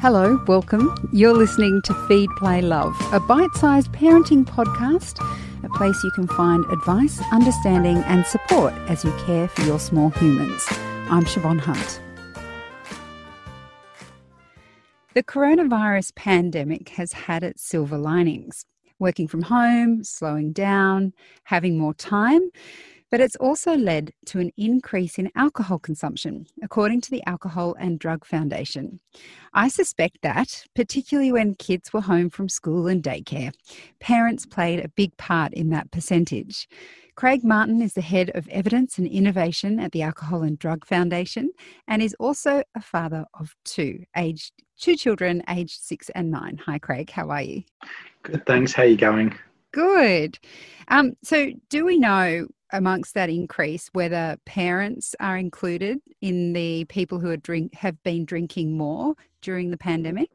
Hello, welcome. You're listening to Feed, Play, Love, a bite sized parenting podcast, a place you can find advice, understanding, and support as you care for your small humans. I'm Siobhan Hunt. The coronavirus pandemic has had its silver linings working from home, slowing down, having more time. But it's also led to an increase in alcohol consumption, according to the Alcohol and Drug Foundation. I suspect that, particularly when kids were home from school and daycare, parents played a big part in that percentage. Craig Martin is the head of evidence and innovation at the Alcohol and Drug Foundation and is also a father of two, aged two children, aged six and nine. Hi, Craig. How are you? Good, thanks. How are you going? Good. Um, so, do we know amongst that increase whether parents are included in the people who are drink have been drinking more during the pandemic?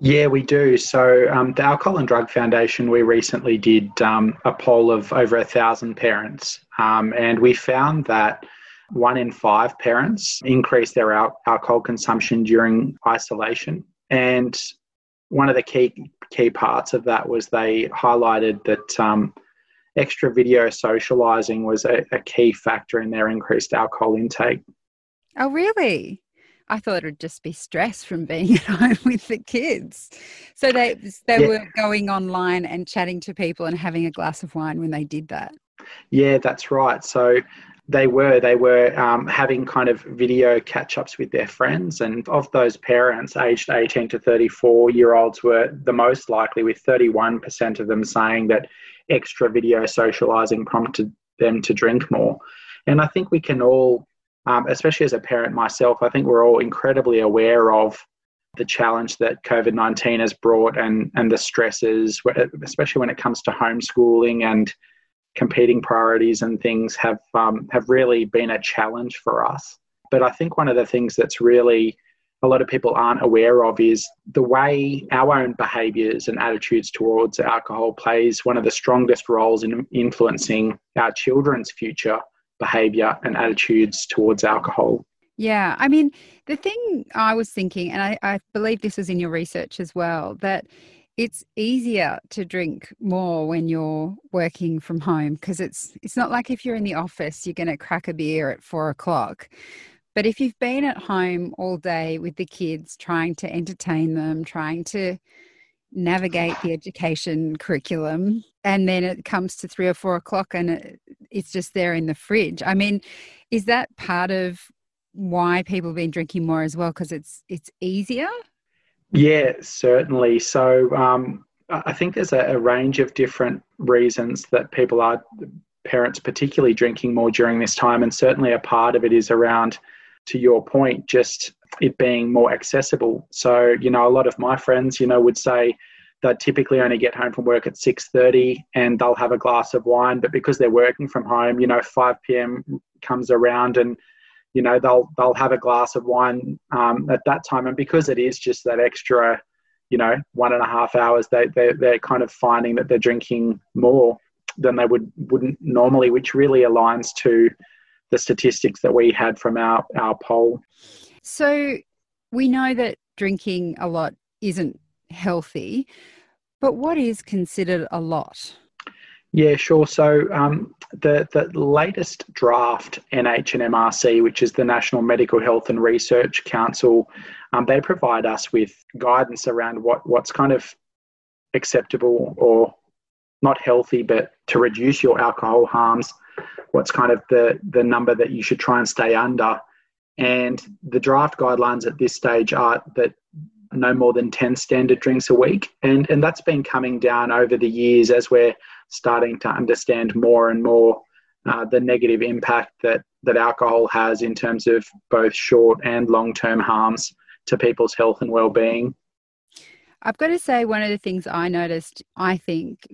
Yeah, we do. So, um, the Alcohol and Drug Foundation, we recently did um, a poll of over a thousand parents, um, and we found that one in five parents increased their al- alcohol consumption during isolation. And one of the key key parts of that was they highlighted that um, extra video socializing was a, a key factor in their increased alcohol intake. Oh, really? I thought it'd just be stress from being at home with the kids. So they they yeah. were going online and chatting to people and having a glass of wine when they did that. Yeah, that's right. So they were they were um, having kind of video catch ups with their friends, and of those parents aged 18 to 34 year olds were the most likely, with 31% of them saying that extra video socializing prompted them to drink more. And I think we can all, um, especially as a parent myself, I think we're all incredibly aware of the challenge that COVID 19 has brought and, and the stresses, especially when it comes to homeschooling and competing priorities and things, have, um, have really been a challenge for us. But I think one of the things that's really a lot of people aren't aware of is the way our own behaviors and attitudes towards alcohol plays one of the strongest roles in influencing our children's future behavior and attitudes towards alcohol. Yeah, I mean, the thing I was thinking, and I, I believe this was in your research as well, that it's easier to drink more when you're working from home because it's it's not like if you're in the office you're going to crack a beer at four o'clock but if you've been at home all day with the kids, trying to entertain them, trying to navigate the education curriculum, and then it comes to three or four o'clock and it's just there in the fridge. I mean, is that part of why people have been drinking more as well? Because it's it's easier. Yeah, certainly. So um, I think there's a, a range of different reasons that people are parents particularly drinking more during this time and certainly a part of it is around to your point, just it being more accessible. So, you know, a lot of my friends, you know, would say they typically only get home from work at 6.30 and they'll have a glass of wine, but because they're working from home, you know, 5 p.m. comes around and, you know, they'll, they'll have a glass of wine um, at that time. And because it is just that extra, you know, one and a half hours, they, they, they're kind of finding that they're drinking more than they would wouldn't normally, which really aligns to the statistics that we had from our, our poll. So we know that drinking a lot isn't healthy, but what is considered a lot? Yeah, sure. So um, the the latest draft NHMRC, which is the National Medical Health and Research Council, um, they provide us with guidance around what what's kind of acceptable or not healthy, but to reduce your alcohol harms what's kind of the the number that you should try and stay under. And the draft guidelines at this stage are that no more than 10 standard drinks a week. And, and that's been coming down over the years as we're starting to understand more and more uh, the negative impact that, that alcohol has in terms of both short and long term harms to people's health and well being. I've got to say, one of the things I noticed, I think,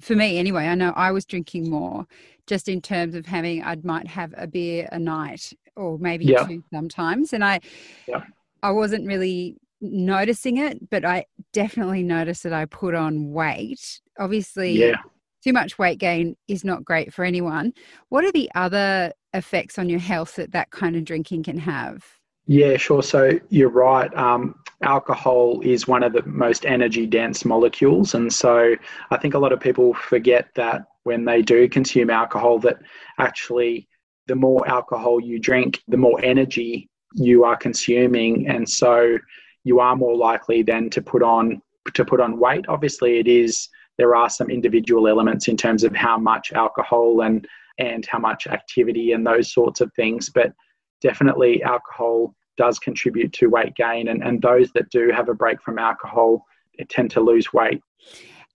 for me anyway, I know I was drinking more just in terms of having, I might have a beer a night or maybe yeah. two sometimes. And I, yeah. I wasn't really noticing it, but I definitely noticed that I put on weight. Obviously, yeah. too much weight gain is not great for anyone. What are the other effects on your health that that kind of drinking can have? Yeah, sure. So you're right. Um, alcohol is one of the most energy dense molecules. And so I think a lot of people forget that when they do consume alcohol, that actually the more alcohol you drink, the more energy you are consuming. And so you are more likely then to put on to put on weight. Obviously it is there are some individual elements in terms of how much alcohol and and how much activity and those sorts of things. But definitely alcohol does contribute to weight gain, and, and those that do have a break from alcohol tend to lose weight.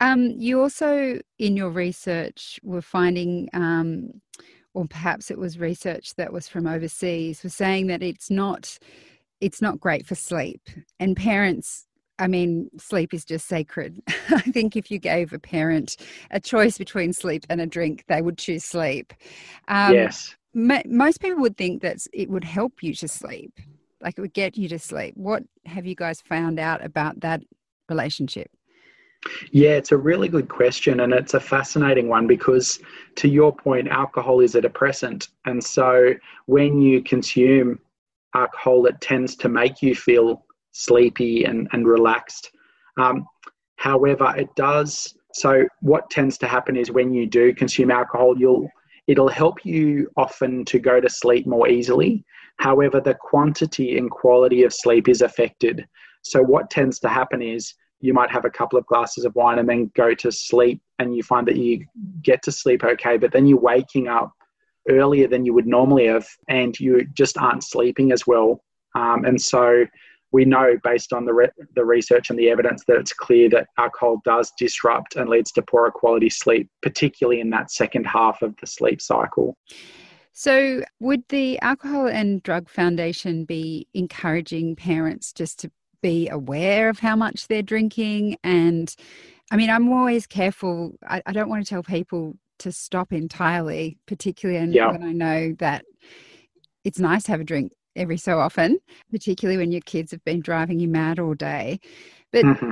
Um, you also, in your research, were finding, um, or perhaps it was research that was from overseas, was saying that it's not, it's not great for sleep, and parents. I mean, sleep is just sacred. I think if you gave a parent a choice between sleep and a drink, they would choose sleep. Um, yes. Most people would think that it would help you to sleep like it would get you to sleep. What have you guys found out about that relationship? Yeah, it's a really good question, and it's a fascinating one because, to your point, alcohol is a depressant. And so, when you consume alcohol, it tends to make you feel sleepy and, and relaxed. Um, however, it does. So, what tends to happen is when you do consume alcohol, you'll it'll help you often to go to sleep more easily. However, the quantity and quality of sleep is affected. So, what tends to happen is you might have a couple of glasses of wine and then go to sleep, and you find that you get to sleep okay, but then you're waking up earlier than you would normally have, and you just aren't sleeping as well. Um, and so, we know based on the, re- the research and the evidence that it's clear that alcohol does disrupt and leads to poorer quality sleep, particularly in that second half of the sleep cycle. So, would the Alcohol and Drug Foundation be encouraging parents just to be aware of how much they're drinking? And I mean, I'm always careful. I, I don't want to tell people to stop entirely, particularly yeah. when I know that it's nice to have a drink every so often, particularly when your kids have been driving you mad all day. But mm-hmm.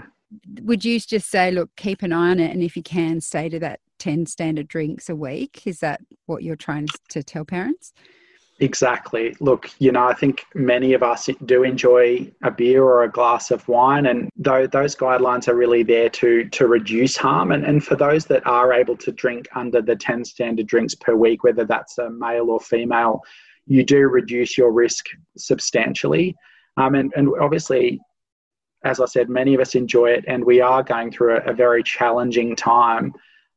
would you just say, look, keep an eye on it, and if you can, stay to that 10 standard drinks a week. Is that what you're trying to tell parents? Exactly. Look, you know, I think many of us do enjoy a beer or a glass of wine, and though those guidelines are really there to to reduce harm. And, and for those that are able to drink under the 10 standard drinks per week, whether that's a male or female, you do reduce your risk substantially. Um, and, and obviously, as I said, many of us enjoy it, and we are going through a, a very challenging time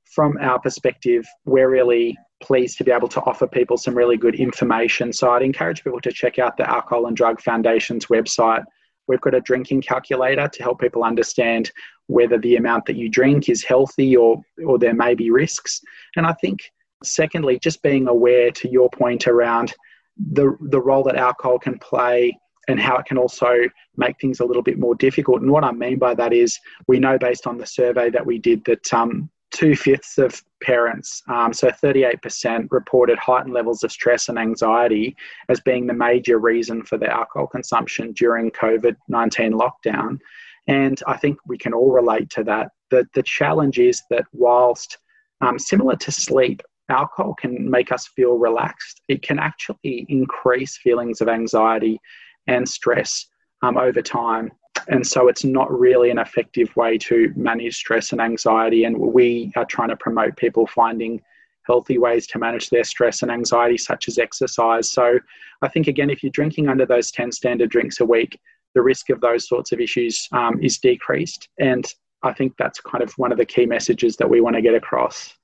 from our perspective, we're really pleased to be able to offer people some really good information. So I'd encourage people to check out the Alcohol and Drug Foundation's website. We've got a drinking calculator to help people understand whether the amount that you drink is healthy or, or there may be risks. And I think, secondly, just being aware to your point around the, the role that alcohol can play and how it can also make things a little bit more difficult. And what I mean by that is, we know based on the survey that we did that um, two fifths of parents, um, so 38%, reported heightened levels of stress and anxiety as being the major reason for their alcohol consumption during COVID 19 lockdown. And I think we can all relate to that. The, the challenge is that whilst um, similar to sleep, alcohol can make us feel relaxed, it can actually increase feelings of anxiety and stress um, over time and so it's not really an effective way to manage stress and anxiety. And we are trying to promote people finding healthy ways to manage their stress and anxiety, such as exercise. So I think, again, if you're drinking under those 10 standard drinks a week, the risk of those sorts of issues um, is decreased. And I think that's kind of one of the key messages that we want to get across.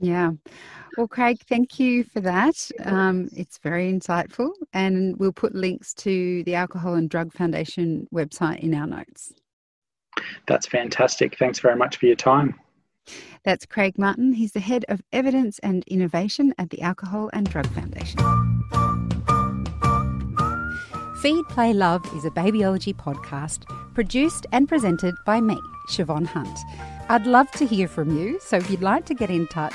Yeah. Well, Craig, thank you for that. Um, it's very insightful. And we'll put links to the Alcohol and Drug Foundation website in our notes. That's fantastic. Thanks very much for your time. That's Craig Martin. He's the head of evidence and innovation at the Alcohol and Drug Foundation. Feed, Play, Love is a babyology podcast produced and presented by me, Siobhan Hunt. I'd love to hear from you, so if you'd like to get in touch,